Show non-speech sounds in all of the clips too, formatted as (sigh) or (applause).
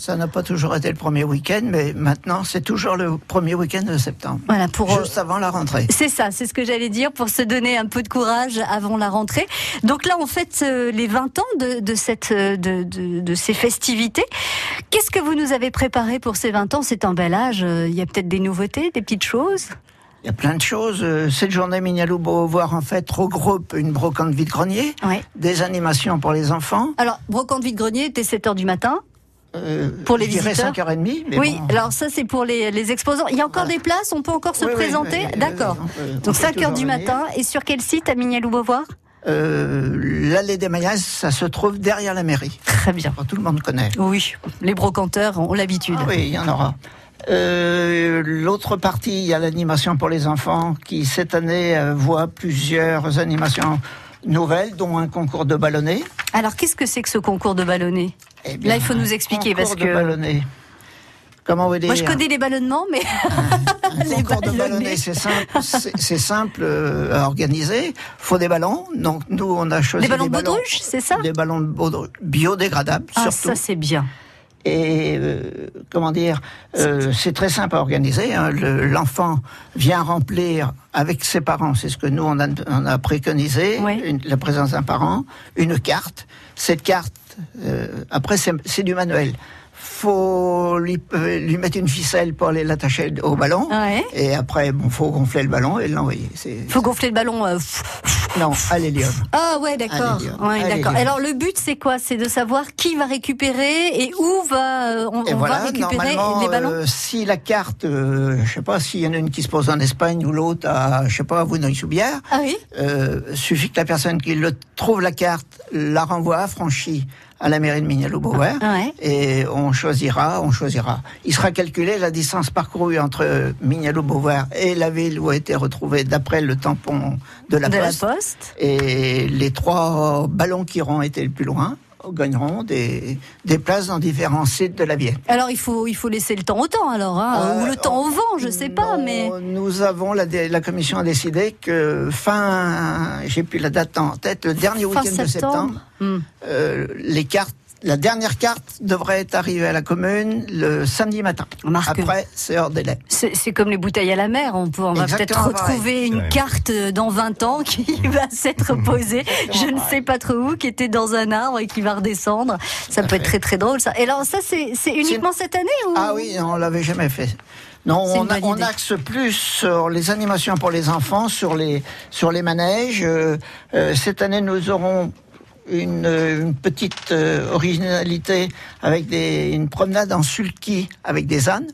Ça n'a pas toujours été le premier week-end, mais maintenant c'est toujours le premier week-end de septembre. Voilà, pour juste avant la rentrée. C'est ça, c'est ce que j'allais dire pour se donner un peu de courage avant la rentrée. Donc là, on fête euh, les 20 ans de, de cette, euh, de, de, de ces festivités. Qu'est-ce que vous nous avez préparé pour ces 20 ans C'est un bel âge. euh, Il y a peut-être des nouveautés, des petites choses? Il y a plein de choses. Euh, Cette journée Mignalou Beauvoir en fait regroupe une brocante vide-grenier, Ouais. des animations pour les enfants. Alors, brocante vide-grenier, dès 7 heures du matin. Euh, Pour les je visiteurs 5h30. Mais oui, bon. alors ça, c'est pour les, les exposants. Il y a encore Voilà. des places On peut encore se Oui, présenter oui, D'accord. Donc peut 5 heures toujours du venir. matin. Et sur quel site à Mignalou-Beauvoir Euh, L'allée des Maillasses, ça se trouve derrière la mairie. Très bien. Tout le monde connaît. Oui, les brocanteurs ont l'habitude. Ah oui, il y en aura. Euh, L'autre partie, il y a l'animation pour les enfants qui cette année euh, voit plusieurs animations nouvelles, dont un concours de ballonnet. Alors, qu'est-ce que c'est que ce concours de ballonnet Eh bien, Là, il faut nous expliquer parce que ballonnet. Comment vous dire moi, je connais les ballonnements, mais (laughs) (laughs) les concours de ballonnet, c'est simple, c'est simple euh, à organiser. Faut des ballons. Donc nous, on a choisi des ballons de baudruche, c'est ça des ballons de baudruche biodégradables Ah, surtout. ça c'est bien. Et euh, comment dire, euh, c'est très simple à organiser. hein. Le- L'enfant vient remplir avec ses parents, c'est ce que nous on a, on a préconisé, une- la présence d'un parent, une carte. Cette carte, euh, après c'est du manuel. Faut lui, euh, lui mettre une ficelle pour aller l'attacher au ballon. Ouais. Et après, bon, faut gonfler le ballon et l'envoyer. Faut gonfler le ballon. euh, non, à l'hélium. Ah ouais, d'accord. Ouais, d'accord. Alors le but c'est quoi? C'est de savoir qui va récupérer et où va on, voilà, va récupérer les ballons? si la carte, je sais pas, s'il y en a une qui se pose en Espagne ou l'autre à, je sais pas, à Vouneuil-sous-Bière, Ah oui. suffit que la personne qui le trouve la carte la renvoie affranchie à la mairie de Mignalo-Beauvert Ouais. et on choisira, on choisira. Il sera calculé la distance parcourue entre Mignalo-Beauvert et la ville où a été retrouvée d'après le tampon de la de poste. la poste. Et les trois ballons qui auront été le plus loin gagneront des, des places dans différents sites de la Vienne. Alors il faut il faut laisser le temps au temps alors hein, Euh, ou le temps au vent, je sais pas Non, mais Nous avons, la, la commission a décidé que fin, j'ai plus la date en tête, le dernier week-end de septembre, Hmm. euh, les cartes, la dernière carte devrait être arrivée à la commune le samedi matin. Marc. Après, c'est hors délai. C'est c'est comme les bouteilles à la mer, on, peut, on va peut-être retrouver une carte dans 20 ans qui (laughs) va s'être posée, je ne sais pas trop où, qui était dans un arbre et qui va redescendre. Ça peut être très très drôle ça. Et alors ça c'est c'est uniquement cette année ou? Ah oui, on l'avait jamais fait. Non, on, a- axe plus sur les animations pour les enfants, sur les sur les manèges. Euh, euh, cette année, nous aurons une, euh, une petite euh, originalité avec des, une promenade en sulky avec des ânes.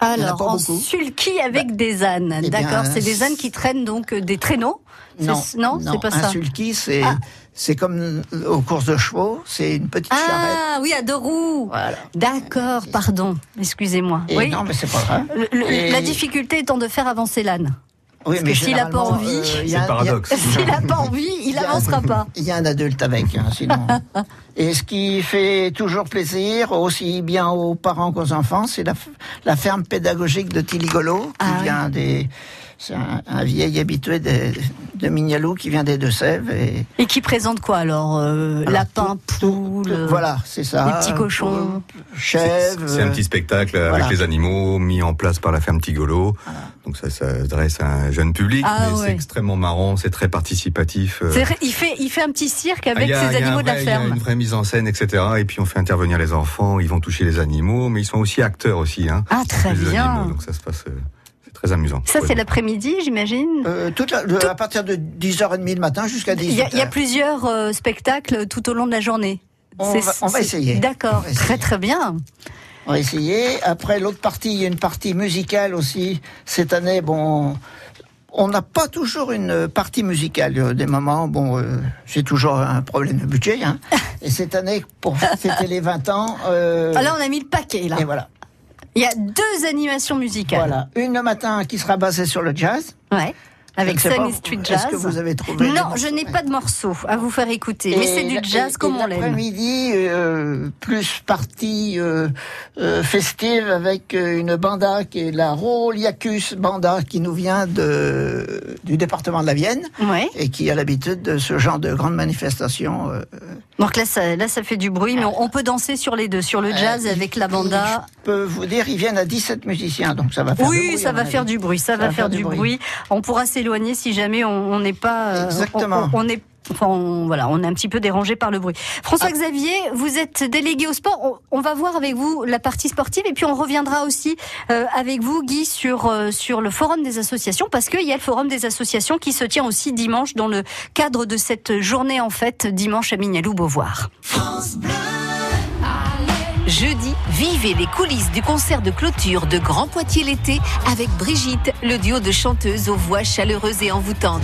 En Alors en beaucoup. sulky avec des ânes, eh d'accord C'est des ânes qui traînent donc euh, des traîneaux Non, non, c'est pas un ça. sulky, c'est Ah. c'est comme aux courses de chevaux, c'est une petite charrette. Ah oui, à deux roues. Voilà. D'accord, pardon, excusez-moi. Oui. non, mais c'est pas grave. Le- le- Et- La difficulté étant de faire avancer l'âne. Oui, que (laughs) s'il a pas envie- euh, a-. S'il n'a pas envie, il n'avancera pas. Il y a un adulte avec, hein, sinon. (laughs) Et ce qui fait toujours plaisir, aussi bien aux parents qu'aux enfants, c'est la, ferme pédagogique de Tiligolo, qui Ah oui. vient des. C'est un, un vieil habitué de, de Mignalou qui vient des Deux-Sèvres. Et, Et qui présente quoi alors, euh, Alors, Lapin, tout- poule. tout- voilà, c'est ça. des petits cochons. Chèvres. C'est un petit spectacle voilà. avec les animaux mis en place par la ferme Tigolo. Donc ça s'adresse à un jeune public, Ah mais ouais. c'est extrêmement marrant, c'est très participatif. euh. Vrai, il fait, il fait un petit cirque Ah, avec il y a- ses il y a un animaux de la vrai- Il y a ferme. une vraie mise en scène, etc. Et puis on fait intervenir les enfants, ils vont toucher les animaux, mais ils sont aussi acteurs aussi. Hein, Ah, très Les bien. animaux, donc ça se passe, euh, très amusant. Ça, c'est l'après-midi, j'imagine. Euh, à partir de 10h30 le matin jusqu'à 18h. Il y, a, il y a plusieurs euh, spectacles tout au long de la journée. On C'est- va- on va c'est- essayer. D'accord, très très bien. On va essayer. Après, l'autre partie, il y a une partie musicale aussi. Cette année, bon, on n'a pas toujours une partie musicale. A Des moments, bon, euh, j'ai toujours un problème de budget. Hein. (laughs) Et cette année, pour fêter les 20 ans, euh, Ah, là, on a mis le paquet. Là. et voilà. Il y a deux animations musicales. Voilà. Une le matin qui sera basée sur le jazz. Ouais. Avec Sunny Street est-ce Jazz. que vous avez trouvé Non, morceaux je n'ai pas de morceau à vous faire écouter, mais c'est du jazz comme on l'aime. L'après-midi, euh, plus partie euh, euh, festive avec une banda qui est la Roliacus Banda qui nous vient de, du département de la Vienne Ouais. et qui a l'habitude de ce genre de grandes manifestations. Donc là, ça, là, ça fait du bruit, mais on, on peut danser sur les deux, sur le jazz avec la banda. Je peux vous dire, ils viennent à 17 musiciens, donc ça va faire du Oui, bruit, ça à va faire du bruit, ça, va faire du bruit. On pourra s'éloigner si jamais on n'est pas. euh, Exactement. On, on est. Enfin, on, voilà, on est un petit peu dérangé par le bruit. François Xavier, vous êtes délégué au sport. On, on va voir avec vous la partie sportive et puis on reviendra aussi euh, avec vous, Guy, sur euh, sur le forum des associations parce qu'il y a le forum des associations qui se tient aussi dimanche dans le cadre de cette journée en fait dimanche à Mignalou-Beauvoir. Jeudi, vivez les coulisses du concert de clôture de Grand Poitiers l'été avec Brigitte, le duo de chanteuses aux voix chaleureuses et envoûtantes.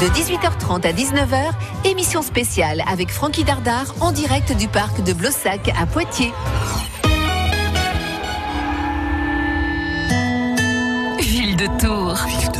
De 18h30 à 19h, émission spéciale avec Francky Dardar en direct du parc de Blossac à Poitiers. Ville de Tours. Ville de Tours. On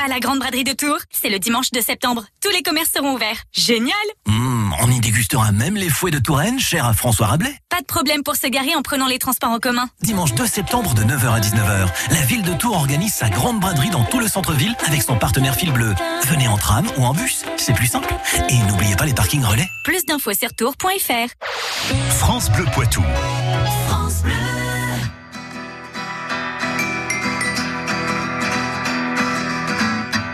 va à la grande braderie de Tours. C'est le dimanche de septembre. Tous les commerces seront ouverts. Génial Hum, on y dégustera même les fouets de Touraine, chers à François Rabelais. Pas de problème pour se garer en prenant les transports en commun. Dimanche 2 septembre de 9h à 19h, la ville de Tours organise sa grande braderie dans tout le centre-ville avec son partenaire Fil Bleu. Venez en tram ou en bus, c'est plus simple. Et n'oubliez pas les parkings relais. Plus d'infos sur tours.fr. France Bleu Poitou.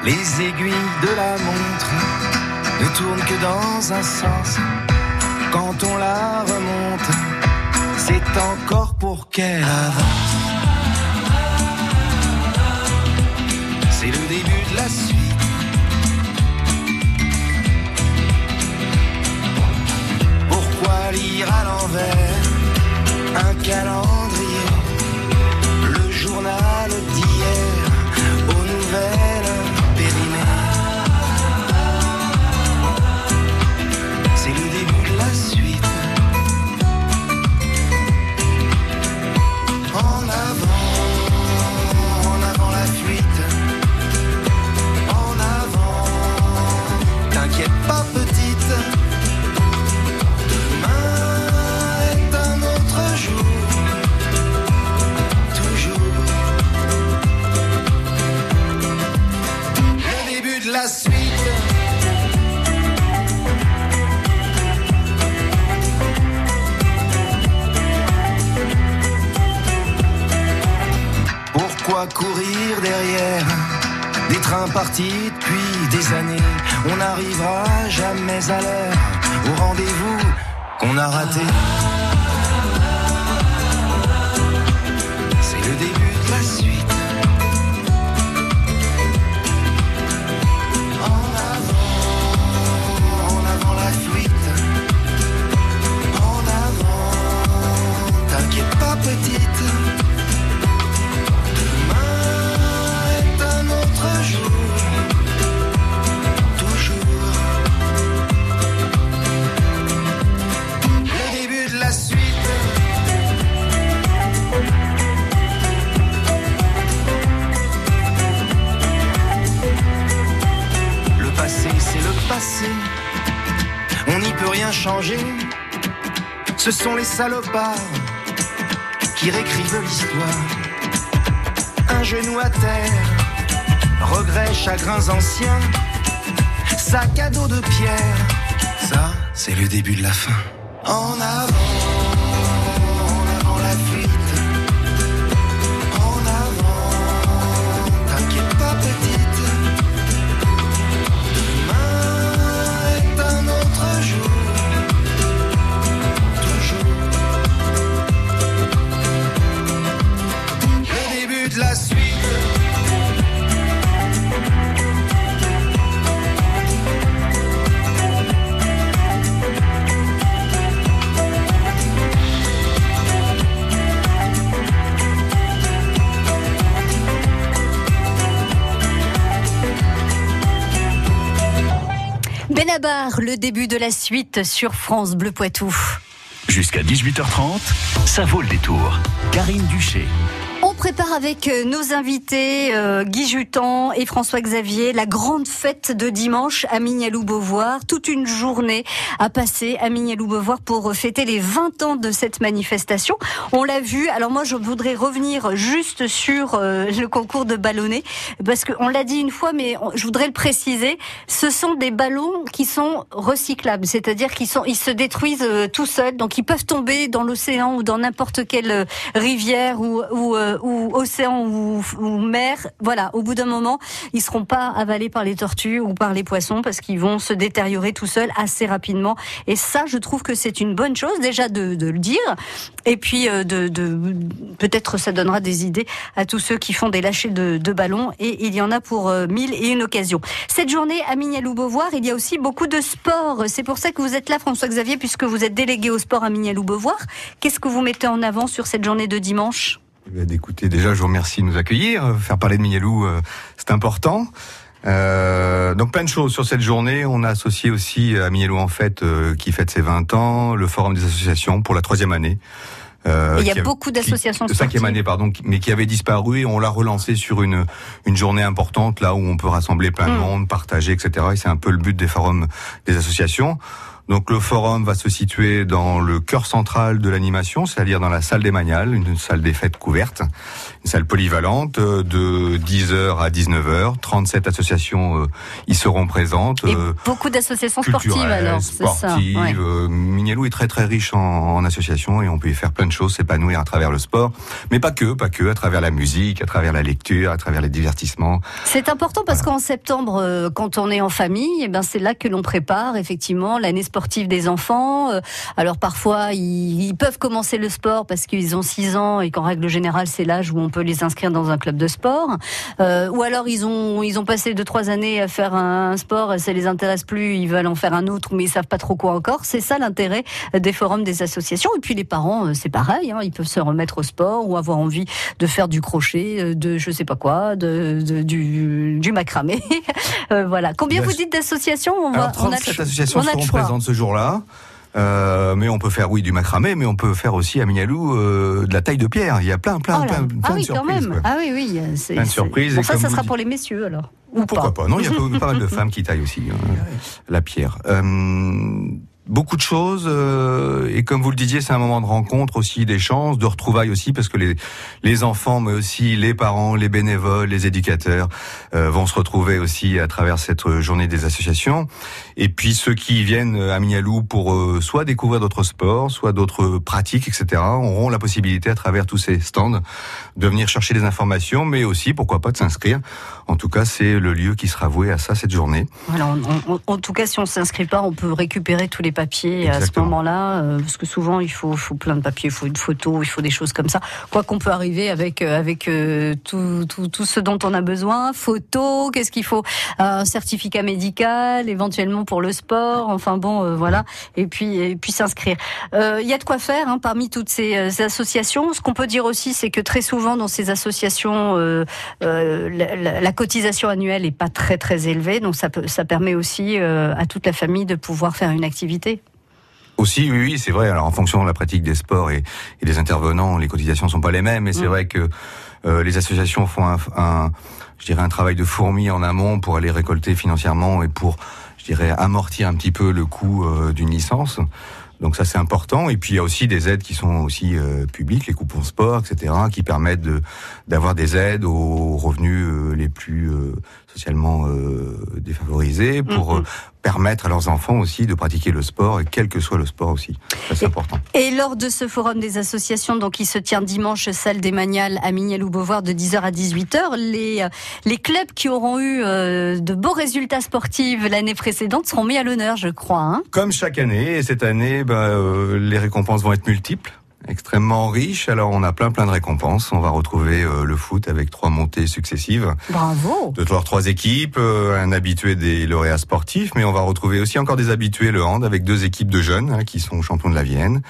Les aiguilles de la montre ne tournent que dans un sens. Quand on la remonte, c'est encore pour qu'elle avance. C'est le début de la suite. Pourquoi lire à l'envers? Qu'on a raté. C'est le début de la suite. Ce sont les salopards qui réécrivent l'histoire un genou à terre, regrets, chagrins anciens, sac à dos de pierre. Ça, c'est le début de la fin. En avant, Benabar, le début de la suite sur France Bleu Poitou. Jusqu'à 18h30, ça vaut le détour. Karine Duché. Prépare avec euh, nos invités euh, Guy Jutan et François Xavier la grande fête de dimanche à Mignalou-Beauvoir. Toute une journée à passer à Mignalou-Beauvoir pour fêter les 20 ans de cette manifestation. On l'a vu. Alors moi, je voudrais revenir juste sur euh, le concours de ballonnet parce qu'on l'a dit une fois, mais je voudrais le préciser. Ce sont des ballons qui sont recyclables, c'est-à-dire qu'ils sont, ils se détruisent euh, tout seuls, donc ils peuvent tomber dans l'océan ou dans n'importe quelle euh, rivière ou, ou, euh, océan ou, mer. Voilà, au bout d'un moment, ils seront pas avalés par les tortues ou par les poissons parce qu'ils vont se détériorer tout seuls assez rapidement. Et ça, je trouve que c'est une bonne chose déjà de, le dire. Et puis euh, de, peut-être ça donnera des idées à tous ceux qui font des lâchers de, de ballons. Et il y en a pour euh, mille et une occasions. Cette journée à Mignalou-Beauvoir, il y a aussi beaucoup de sport. C'est pour ça que vous êtes là, François-Xavier, puisque vous êtes délégué au sport à Mignalou-Beauvoir. Qu'est-ce que vous mettez en avant sur cette journée de dimanche? Écoutez, déjà, je vous remercie de nous accueillir. Euh, Faire parler de Mignalou, euh, c'est important. Euh, donc plein de choses sur cette journée. On a associé aussi à Mignalou en euh, qui fête ses 20 ans, le Forum des associations pour la troisième année. Euh, Il y a beaucoup d'associations cinquième année, pardon, mais qui avait disparu et on l'a relancé sur une une journée importante là où on peut rassembler plein de Mm. monde, partager, etc. Et c'est un peu le but des forums des associations. Donc le forum va se situer dans le cœur central de l'animation, c'est-à-dire dans la salle des Magnales, une salle des fêtes couverte, une salle polyvalente euh, de 10h à 19h. 37 associations euh, y seront présentes. Et euh, beaucoup d'associations sportives alors, c'est ça. ouais. Euh, Mignalou est très très riche en, en associations et on peut y faire plein de choses, s'épanouir à travers le sport, mais pas que, pas que, à travers la musique, à travers la lecture, à travers les divertissements. C'est important parce qu'en septembre, quand on est en famille, eh ben c'est là que l'on prépare effectivement l'année sportive des enfants. Alors parfois, ils, ils peuvent commencer le sport parce qu'ils ont 6 ans et qu'en règle générale, c'est l'âge où on peut les inscrire dans un club de sport. Euh, ou alors ils ont ils ont passé deux trois années à faire un sport, et ça les intéresse plus, ils veulent en faire un autre, mais ils savent pas trop quoi encore. C'est ça l'intérêt des forums des associations. Et puis les parents, euh, c'est pareil, hein, ils peuvent se remettre au sport ou avoir envie de faire du crochet, euh, de je sais pas quoi, de, de- du, du macramé. (laughs) Euh, voilà. Combien Bien vous dites d'associations? On, va- on a le 37 cho- associations on a seront présentes ce jour-là. Euh, mais on peut faire, oui, du macramé, mais on peut faire aussi à Mignalou euh, de la taille de pierre. Il y a plein, plein, Oh plein, plein ah oui, surprises. quand même. Ah oui, oui. c'est- Plein de surprises, et ça, ça sera dites- pour les messieurs alors. Ou Pourquoi pas. pas, Non, il y a (laughs) pas, mal de femmes qui taillent aussi hein, la pierre. Euh, beaucoup de choses euh, et comme vous le disiez, c'est un moment de rencontre aussi, d'échange, de retrouvailles aussi, parce que les les enfants, mais aussi les parents, les bénévoles, les éducateurs euh, vont se retrouver aussi à travers cette journée des associations. Et puis ceux qui viennent à Mignalou pour euh, soit découvrir d'autres sports, soit d'autres pratiques, etc., auront la possibilité à travers tous ces stands de venir chercher des informations, mais aussi pourquoi pas de s'inscrire. En tout cas, c'est le lieu qui sera voué à ça cette journée. Voilà, on- on- en tout cas, si on s'inscrit pas, on peut récupérer tous les papiers à ce Exactement. moment-là, euh, parce que souvent il faut, faut plein de papiers, il faut une photo, il faut des choses comme ça. Quoi qu'on peut arriver avec euh, avec euh, tout, tout tout ce dont on a besoin, photo, qu'est-ce qu'il faut, un certificat médical, éventuellement pour le sport, enfin bon, euh, voilà, et puis et puis s'inscrire. Il y a de quoi faire hein, parmi toutes ces, associations. Ce qu'on peut dire aussi, c'est que très souvent dans ces associations, la, la- la cotisation annuelle est pas très très élevée, donc ça peut, ça permet aussi à toute la famille de pouvoir faire une activité. Aussi, oui, oui, c'est vrai. Alors, en fonction de la pratique des sports et, et des intervenants, les cotisations sont pas les mêmes. Mais c'est Mm. vrai que euh, les associations font un, un- je dirais, un travail de fourmi en amont pour aller récolter financièrement et pour, je dirais, amortir un petit peu le coût euh, d'une licence. Donc ça c'est important. Et puis il y a aussi des aides qui sont aussi euh, publiques, les coupons sport, etc., qui permettent de d'avoir des aides aux revenus les plus socialement défavorisés pour Mhm. Permettre à leurs enfants aussi de pratiquer le sport, et quel que soit le sport aussi. C'est important. Et lors de ce forum des associations, donc qui se tient dimanche, salle des Magnales à Mignel-ou-Beauvoir de 10h à 18h, les, euh, les clubs qui auront eu euh, de beaux résultats sportifs l'année précédente seront mis à l'honneur, je crois. Hein Comme chaque année, et cette année, ben, euh, les récompenses vont être multiples, extrêmement riches. Alors on a plein plein de récompenses. On va retrouver euh, le foot avec trois montées successives Bravo de trois, trois équipes, euh, un habitué des lauréats sportifs, mais on va retrouver aussi encore des habitués le hand avec deux équipes de jeunes hein, qui sont champions de la Vienne.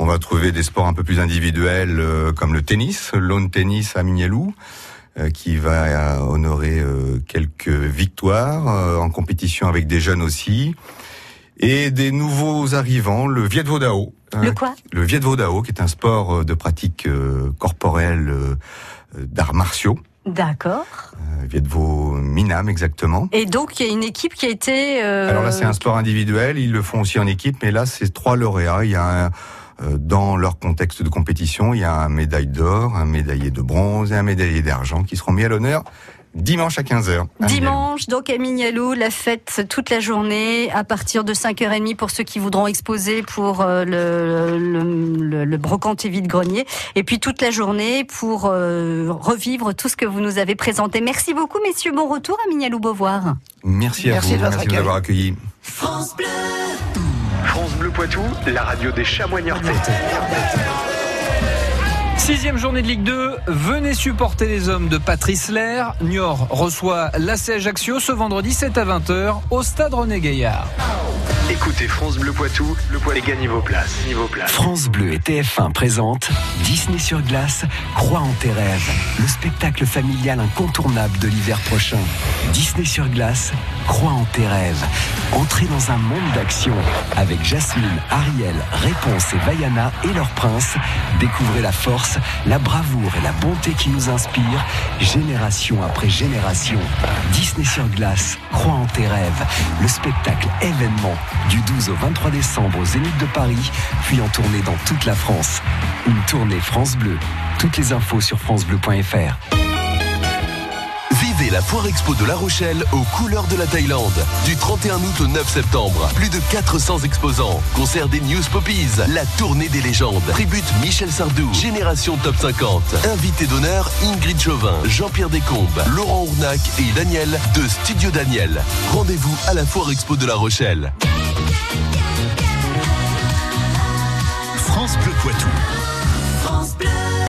On va trouver des sports un peu plus individuels euh, comme le tennis, lawn tennis à Mignelou, euh, qui va euh, honorer euh, quelques victoires en compétition avec des jeunes aussi. Et des nouveaux arrivants, le Viet Euh, Le quoi Le Viet Vo Dao, qui est un sport euh, de pratique euh, corporelle euh, d'arts martiaux. D'accord. Euh, Viet Vo Minam, exactement. Et donc, il y a une équipe qui a été... euh, Alors là, c'est un sport individuel. Ils le font aussi en équipe, mais là, c'est trois lauréats. Il y a un, dans leur contexte de compétition, il y a un médaille d'or, un médaillé de bronze et un médaillé d'argent qui seront mis à l'honneur dimanche à 15h. Dimanche, donc à Mignalou, la fête toute la journée, à partir de 5h30 pour ceux qui voudront exposer pour euh, le, le, le, le brocanté vide-grenier. Et puis toute la journée pour euh, revivre tout ce que vous nous avez présenté. Merci beaucoup, messieurs. Bon retour à Mignalou-Beauvoir. Merci à Merci vous, merci de nous avoir accueillis. France Bleu Poitou, la radio des chamois niortais. Sixième journée de Ligue 2, venez supporter les hommes de Patrice Lair. Niort reçoit l'AC Ajaccio ce vendredi 7 à 20h au stade René Gaillard. Écoutez France Bleu Poitou, le les gars niveau place. Niveau place. France Bleu et TF1 présentent Disney sur glace, Croix en tes rêves, le spectacle familial incontournable de l'hiver prochain. Disney sur glace, Croix en tes rêves. Entrez dans un monde d'action avec Jasmine, Ariel, Réponse et Vaiana et leur prince. Découvrez la force, la bravoure et la bonté qui nous inspirent, génération après génération. Disney sur glace, Croix en tes rêves, le spectacle événement du 12 au 23 décembre au Zénith de Paris, puis en tournée dans toute la France. Une tournée France Bleu. Toutes les infos sur francebleu.fr. Vivez la Foire Expo de La Rochelle aux couleurs de la Thaïlande. Du 31 août au 9 septembre. Plus de 400 exposants. Concert des News Poppies. La tournée des légendes. Tribute Michel Sardou. Génération Top 50. Invité d'honneur Ingrid Chauvin, Jean-Pierre Descombes, Laurent Ournac et Daniel de Studio Daniel. Rendez-vous à la Foire Expo de La Rochelle. again.